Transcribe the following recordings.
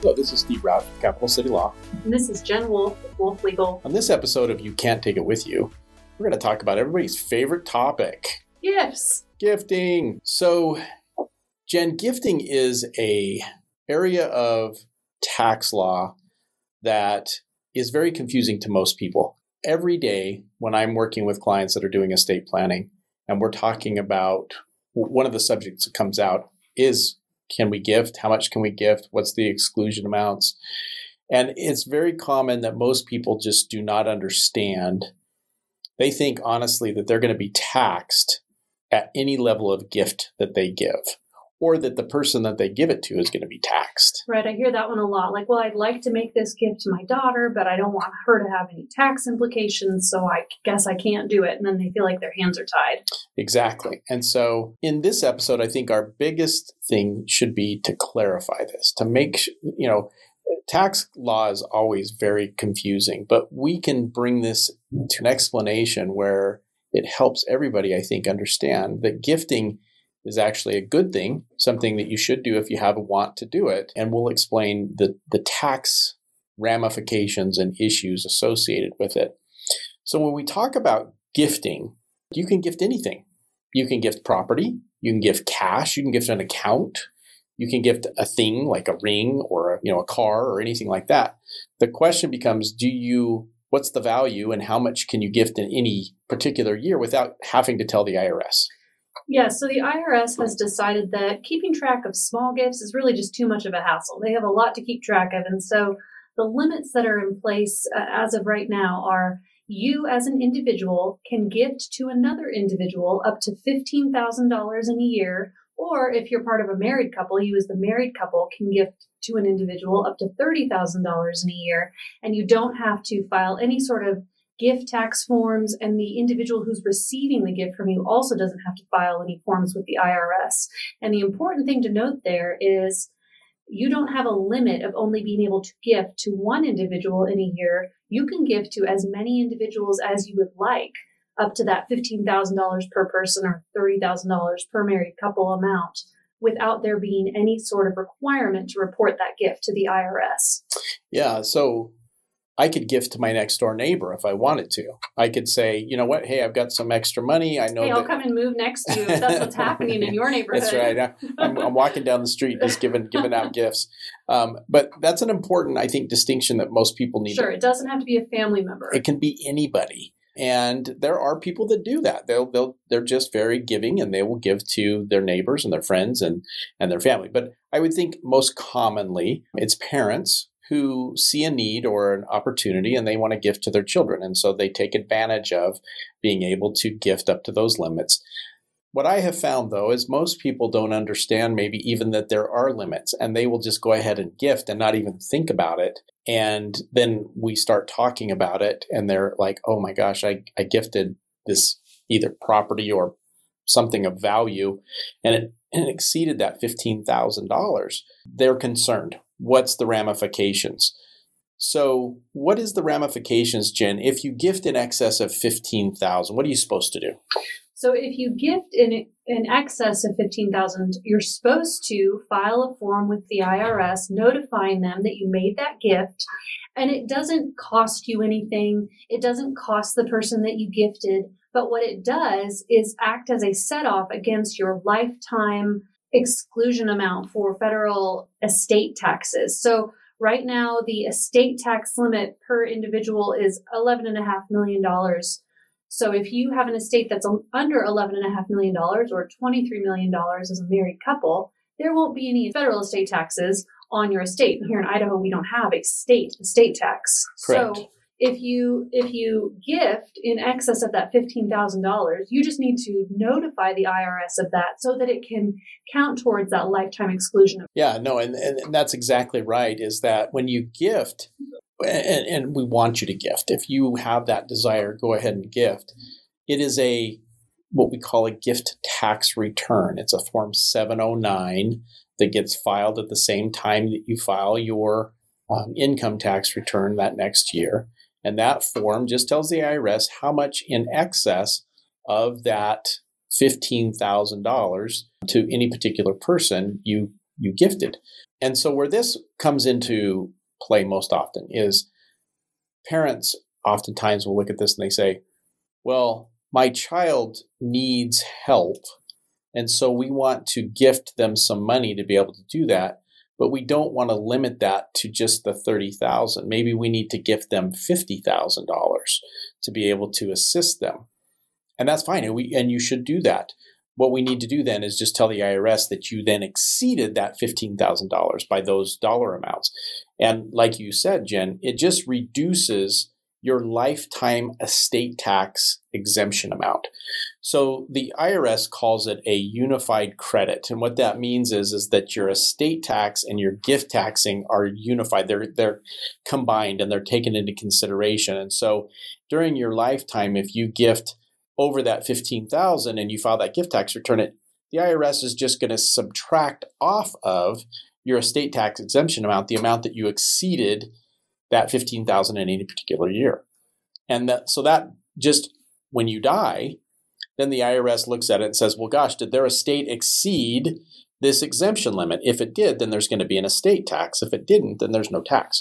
Hello, this is Steve Rausch, Capital City Law. And this is Jen Wulf with Wulf Legal. On this episode of You Can't Take It With You, we're going to talk about everybody's favorite topic Gifts. gifting. So, Jen, gifting is a area of tax law that is very confusing to most people. Every day when I'm working with clients that are doing estate planning and we're talking about one of the subjects that comes out is can we gift? How much can we gift? What's the exclusion amounts? And it's very common that most people just do not understand. They think honestly that they're going to be taxed at any level of gift that they give, or that the person that they give it to is going to be taxed. Right, I hear that one a lot. Like, well, I'd like to make this gift to my daughter, but I don't want her to have any tax implications, so I guess I can't do it. And then they feel like their hands are tied. Exactly. And so in this episode, I think our biggest thing should be to clarify this, to make, you know, tax law is always very confusing, but we can bring this to an explanation where it helps everybody, I think, understand that gifting is actually a good thing, something that you should do if you have a want to do it. And we'll explain the, the tax ramifications and issues associated with it. So when we talk about gifting, you can gift anything. You can gift property, you can gift cash, you can gift an account, you can gift a thing like a ring or a, you know a car or anything like that. The question becomes do you what's the value and how much can you gift in any particular year without having to tell the IRS? Yeah, so the IRS has decided that keeping track of small gifts is really just too much of a hassle. They have a lot to keep track of. And so the limits that are in place uh, as of right now are you as an individual can gift to another individual up to $15,000 in a year. Or if you're part of a married couple, you as the married couple can gift to an individual up to $30,000 in a year. And you don't have to file any sort of gift tax forms, and the individual who's receiving the gift from you also doesn't have to file any forms with the IRS. And the important thing to note there is you don't have a limit of only being able to gift to one individual in a year. You can give to as many individuals as you would like, up to that $15,000 per person or $30,000 per married couple amount without there being any sort of requirement to report that gift to the IRS. Yeah, so I could gift to my next door neighbor if I wanted to. I could say, you know what? Hey, I've got some extra money. I know. Hey, that- I'll come and move next to you. If that's what's happening in your neighborhood. That's right. I'm, I'm walking down the street just giving giving out gifts. Um, but that's an important, I think, distinction that most people need. To. Sure, To, it doesn't have to be a family member. it can be anybody, and there are people that do that. They'll they'll they're just very giving, and they will give to their neighbors and their friends and and their family. But I would think most commonly it's parents who see a need or an opportunity and they want to gift to their children. And so they take advantage of being able to gift up to those limits. What I have found though is most people don't understand maybe even that there are limits and they will just go ahead and gift and not even think about it. And then we start talking about it and they're like, oh my gosh, I, I gifted this either property or something of value and it, and it exceeded that $15,000. They're concerned what's the ramifications? So, what is the ramifications, Jen? If you gift in excess of fifteen thousand, what are you supposed to do? So if you gift in in excess of fifteen thousand, you're supposed to file a form with the IRS notifying them that you made that gift, and it doesn't cost you anything. It doesn't cost the person that you gifted, but what it does is act as a set off against your lifetime exclusion amount for federal estate taxes. So right now, the estate tax limit per individual is $11.5 million. So if you have an estate that's under $11.5 million or $23 million as a married couple, there won't be any federal estate taxes on your estate. Here in Idaho, we don't have a state estate tax. Correct. So if you if you gift in excess of that fifteen thousand dollars, you just need to notify the IRS of that so that it can count towards that lifetime exclusion. Yeah, no, and, and, and that's exactly right. Is that when you gift, and, and we want you to gift. If you have that desire, go ahead and gift. It is a what we call a gift tax return. It's a form 709 that gets filed at the same time that you file your um, income tax return that next year. And that form just tells the IRS how much in excess of that $15,000 to any particular person you you gifted. And so where this comes into play most often is parents oftentimes will look at this and they say, well, my child needs help. And so we want to gift them some money to be able to do that. But we don't want to limit that to just the 30,000. Maybe we need to gift them $50,000 to be able to assist them. And that's fine. And, we, and you should do that. What we need to do then is just tell the IRS that you then exceeded that $15,000 by those dollar amounts. And like you said, Jen, it just reduces your lifetime estate tax exemption amount. So the IRS calls it a unified credit. And what that means is, is that your estate tax and your gift taxing are unified. They're they're combined and they're taken into consideration. And so during your lifetime, if you gift over that 15,000 and you file that gift tax return, it the IRS is just going to subtract off of your estate tax exemption amount the amount that you exceeded that 15,000 in any particular year. And that so that just when you die, then the IRS looks at it and says, "Well, gosh, did their estate exceed this exemption limit? If it did, then there's going to be an estate tax. If it didn't, then there's no tax."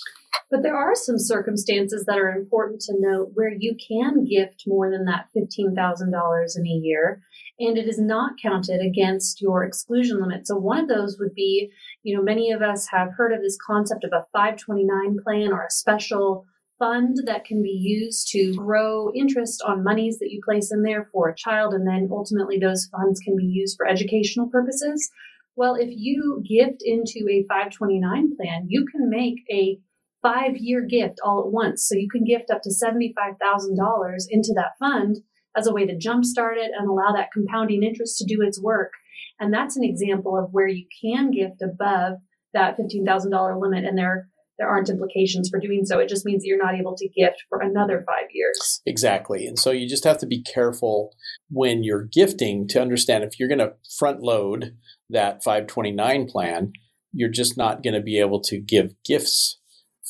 But there are some circumstances that are important to note where you can gift more than that $15,000 in a year and it is not counted against your exclusion limit. So one of those would be, you know, many of us have heard of this concept of a 529 plan or a special fund that can be used to grow interest on monies that you place in there for a child and then ultimately those funds can be used for educational purposes. Well, if you gift into a 529 plan, you can make a five year gift all at once. So you can gift up to $75,000 into that fund as a way to jumpstart it and allow that compounding interest to do its work. And that's an example of where you can gift above that $15,000 limit and there there aren't implications for doing so. It just means that you're not able to gift for another five years. Exactly. And so you just have to be careful when you're gifting to understand if you're going to front load that 529 plan, you're just not going to be able to give gifts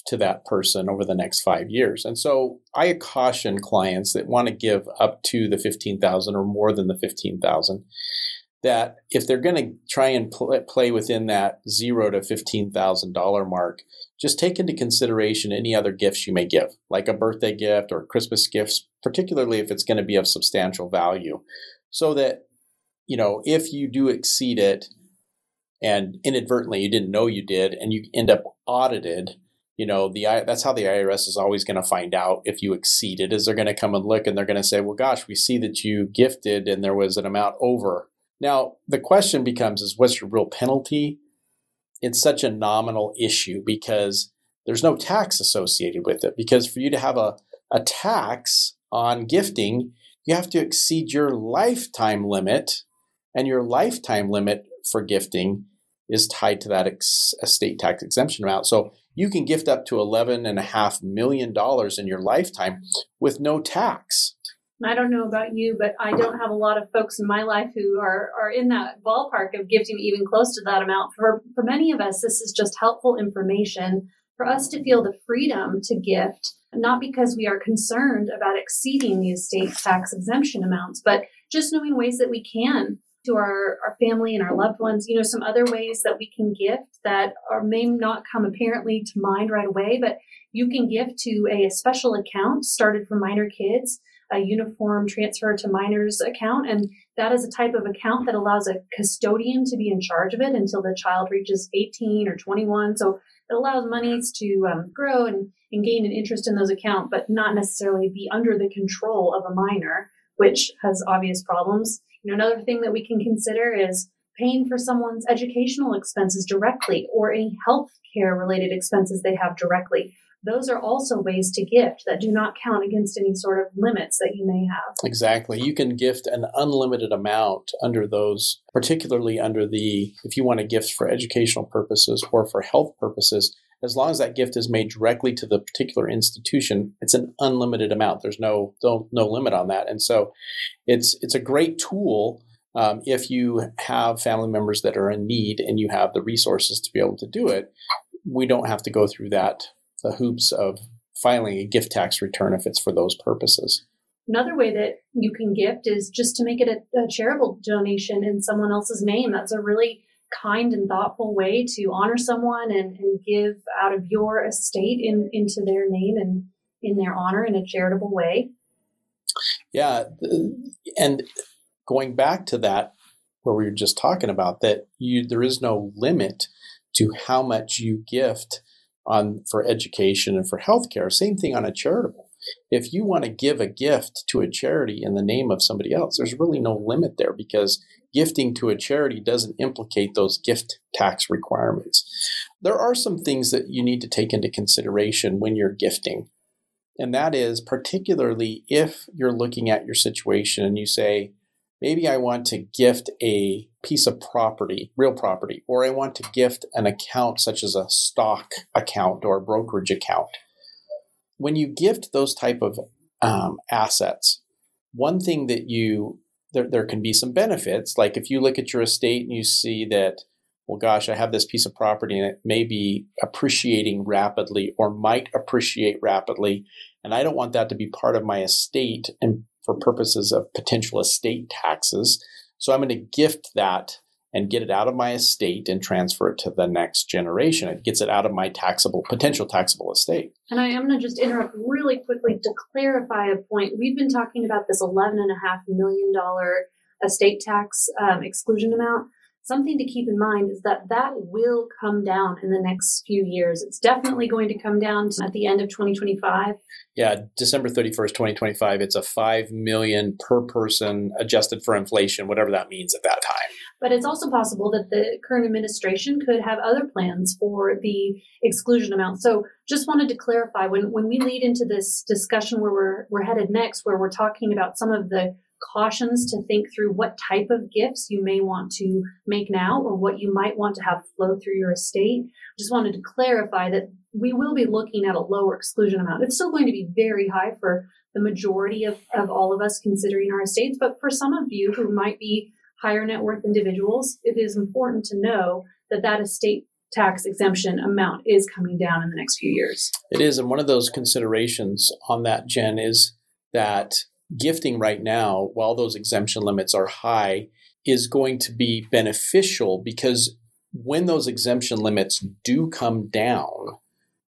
to that person over the next five years. And so I caution clients that want to give up to the 15,000 or more than the 15,000 that if they're going to try and pl- play within that zero to $15,000 mark, just take into consideration any other gifts you may give, like a birthday gift or Christmas gifts, particularly if it's going to be of substantial value. So that, you know, if you do exceed it and inadvertently you didn't know you did and you end up audited, you know the that's how the IRS is always going to find out if you exceeded is they're going to come and look and they're going to say well gosh we see that you gifted and there was an amount over. Now the question becomes is what's your real penalty? It's such a nominal issue because there's no tax associated with it. Because for you to have a, a tax on gifting you have to exceed your lifetime limit and your lifetime limit for gifting is tied to that ex- estate tax exemption amount so you can gift up to $11.5 million in your lifetime with no tax. I don't know about you, but I don't have a lot of folks in my life who are, are in that ballpark of gifting even close to that amount. For, for many of us, this is just helpful information for us to feel the freedom to gift, not because we are concerned about exceeding the estate tax exemption amounts, but just knowing ways that we can to our, our family and our loved ones. You know, some other ways that we can gift that are, may not come apparently to mind right away, but you can gift to a, special account started for minor kids, a uniform transfer to minors account. And that is a type of account that allows a custodian to be in charge of it until the child reaches 18 or 21. So it allows monies to um, grow and, and gain an interest in those accounts, but not necessarily be under the control of a minor, which has obvious problems. You know, another thing that we can consider is paying for someone's educational expenses directly or any health care related expenses they have directly. Those are also ways to gift that do not count against any sort of limits that you may have. Exactly. You can gift an unlimited amount under those, particularly under the, if you want to gift for educational purposes or for health purposes, as long as that gift is made directly to the particular institution, it's an unlimited amount. There's no no, limit on that, and so it's it's a great tool um, if you have family members that are in need and you have the resources to be able to do it. We don't have to go through that the hoops of filing a gift tax return if it's for those purposes. Another way that you can gift is just to make it a, a charitable donation in someone else's name. That's a really kind and thoughtful way to honor someone and, and give out of your estate in, into their name and in their honor in a charitable way. Yeah. And going back to that, where we were just talking about that you there is no limit to how much you gift on for education and for healthcare. Same thing on a charitable. If you want to give a gift to a charity in the name of somebody else, there's really no limit there because gifting to a charity doesn't implicate those gift tax requirements. There are some things that you need to take into consideration when you're gifting. And that is particularly if you're looking at your situation and you say, maybe I want to gift a piece of property, real property, or I want to gift an account such as a stock account or a brokerage account. When you gift those type of um, assets, one thing that you there, there can be some benefits. Like if you look at your estate and you see that, well, gosh, I have this piece of property and it may be appreciating rapidly or might appreciate rapidly, and I don't want that to be part of my estate and for purposes of potential estate taxes. So I'm going to gift that and get it out of my estate and transfer it to the next generation. It gets it out of my taxable, potential taxable estate. And I am going to just interrupt really quickly to clarify a point. We've been talking about this $11.5 million estate tax um, exclusion amount something to keep in mind is that that will come down in the next few years. It's definitely going to come down at the end of 2025. Yeah, December 31st, 2025, it's a 5 million per person adjusted for inflation, whatever that means at that time. But it's also possible that the current administration could have other plans for the exclusion amount. So just wanted to clarify when, when we lead into this discussion where we're, we're headed next, where we're talking about some of the cautions to think through what type of gifts you may want to make now or what you might want to have flow through your estate. Just wanted to clarify that we will be looking at a lower exclusion amount. It's still going to be very high for the majority of, of all of us considering our estates, but for some of you who might be higher net worth individuals, it is important to know that that estate tax exemption amount is coming down in the next few years. It is. And one of those considerations on that, Jen, is that gifting right now, while those exemption limits are high, is going to be beneficial because when those exemption limits do come down,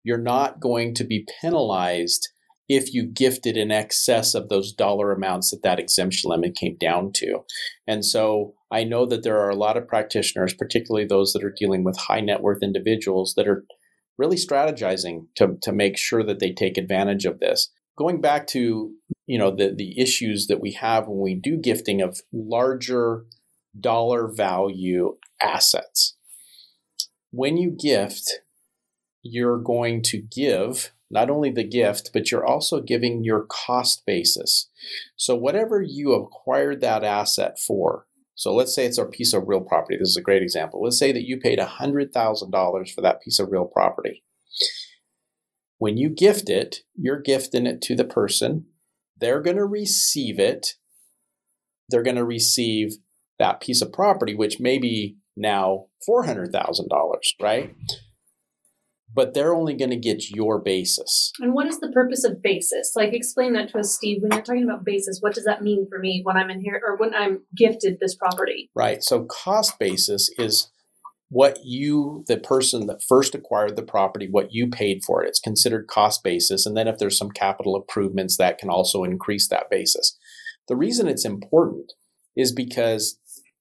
you're not going to be penalized if you gifted in excess of those dollar amounts that that exemption limit came down to. And so I know that there are a lot of practitioners, particularly those that are dealing with high net worth individuals, that are really strategizing to, to make sure that they take advantage of this going back to you know the the issues that we have when we do gifting of larger dollar value assets. When you gift you're going to give not only the gift but you're also giving your cost basis. So whatever you acquired that asset for so let's say it's a piece of real property this is a great example. Let's say that you paid $100000 for that piece of real property. When you gift it, you're gifting it to the person. They're going to receive it. They're going to receive that piece of property, which may be now $400,000, right? But they're only going to get your basis. And what is the purpose of basis? Like, explain that to us, Steve. When you're talking about basis, what does that mean for me when I'm in here or when I'm gifted this property? Right. So, cost basis is what you, the person that first acquired the property, what you paid for it. It's considered cost basis. And then if there's some capital improvements, that can also increase that basis. The reason it's important is because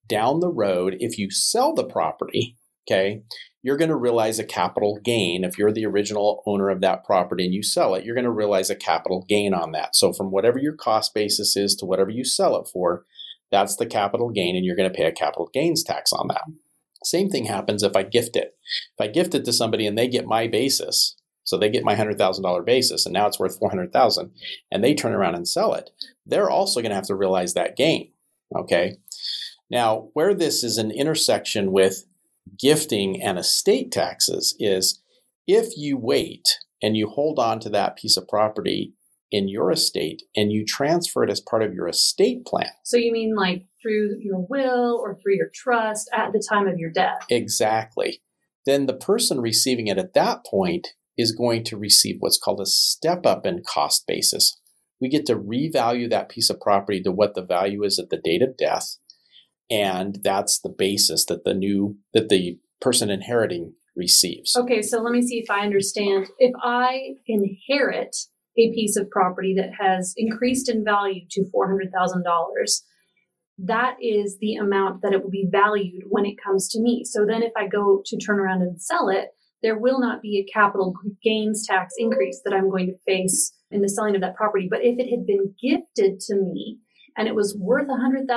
down the road, if you sell the property, okay, you're going to realize a capital gain. If you're the original owner of that property and you sell it, you're going to realize a capital gain on that. So from whatever your cost basis is to whatever you sell it for, that's the capital gain, and you're going to pay a capital gains tax on that. Same thing happens if I gift it. If I gift it to somebody and they get my basis, so they get my hundred thousand dollar basis, and now it's worth four hundred thousand, and they turn around and sell it, they're also going to have to realize that gain. Okay. Now, where this is an intersection with gifting and estate taxes is if you wait and you hold on to that piece of property in your estate and you transfer it as part of your estate plan. So you mean like through your will or through your trust at the time of your death? Exactly. Then the person receiving it at that point is going to receive what's called a step up in cost basis. We get to revalue that piece of property to what the value is at the date of death. and that's the basis that the new that the person inheriting receives. Okay, so let me see if I understand. If I inherit a piece of property that has increased in value to $400,000, that is the amount that it will be valued when it comes to me. So then if I go to turn around and sell it, there will not be a capital gains tax increase that I'm going to face in the selling of that property. But if it had been gifted to me and it was worth $100,000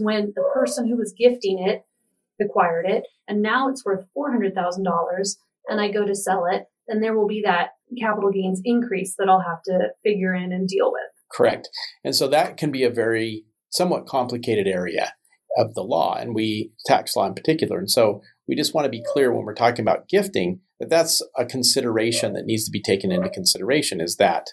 when the person who was gifting it acquired it, and now it's worth $400,000 and I go to sell it, then there will be that capital gains increase that I'll have to figure in and deal with. Correct. And so that can be a very somewhat complicated area of the law and we tax law in particular. And so we just want to be clear when we're talking about gifting that that's a consideration that needs to be taken into consideration is that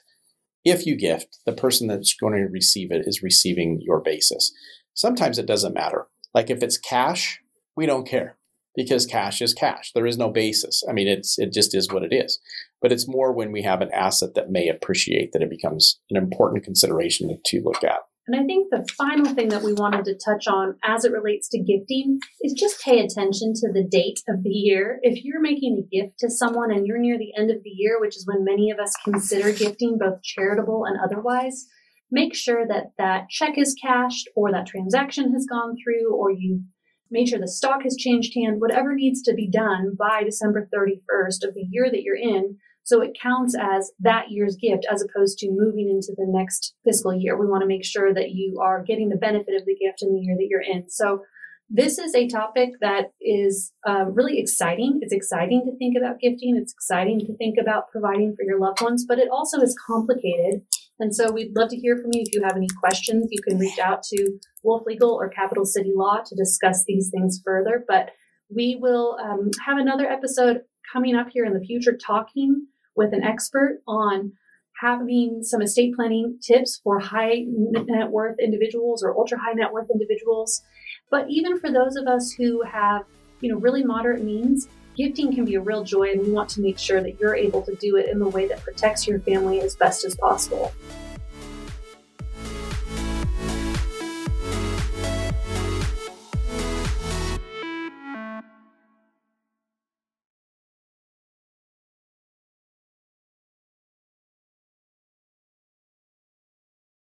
if you gift, the person that's going to receive it is receiving your basis. Sometimes it doesn't matter. Like if it's cash, we don't care because cash is cash. There is no basis. I mean, it's it just is what it is. But it's more when we have an asset that may appreciate that it becomes an important consideration to look at. And I think the final thing that we wanted to touch on as it relates to gifting is just pay attention to the date of the year. If you're making a gift to someone and you're near the end of the year, which is when many of us consider gifting, both charitable and otherwise, make sure that that check is cashed or that transaction has gone through or you made sure the stock has changed hand, whatever needs to be done by December 31st of the year that you're in so it counts as that year's gift as opposed to moving into the next fiscal year. We want to make sure that you are getting the benefit of the gift in the year that you're in. So this is a topic that is uh, really exciting. It's exciting to think about gifting. It's exciting to think about providing for your loved ones, but it also is complicated. And so we'd love to hear from you. If you have any questions, you can reach out to Wulf Legal or Capital City Law to discuss these things further. But we will um, have another episode coming up here in the future talking with an expert on having some estate planning tips for high net worth individuals or ultra high net worth individuals. But even for those of us who have, you know, really moderate means, gifting can be a real joy and we want to make sure that you're able to do it in the way that protects your family as best as possible.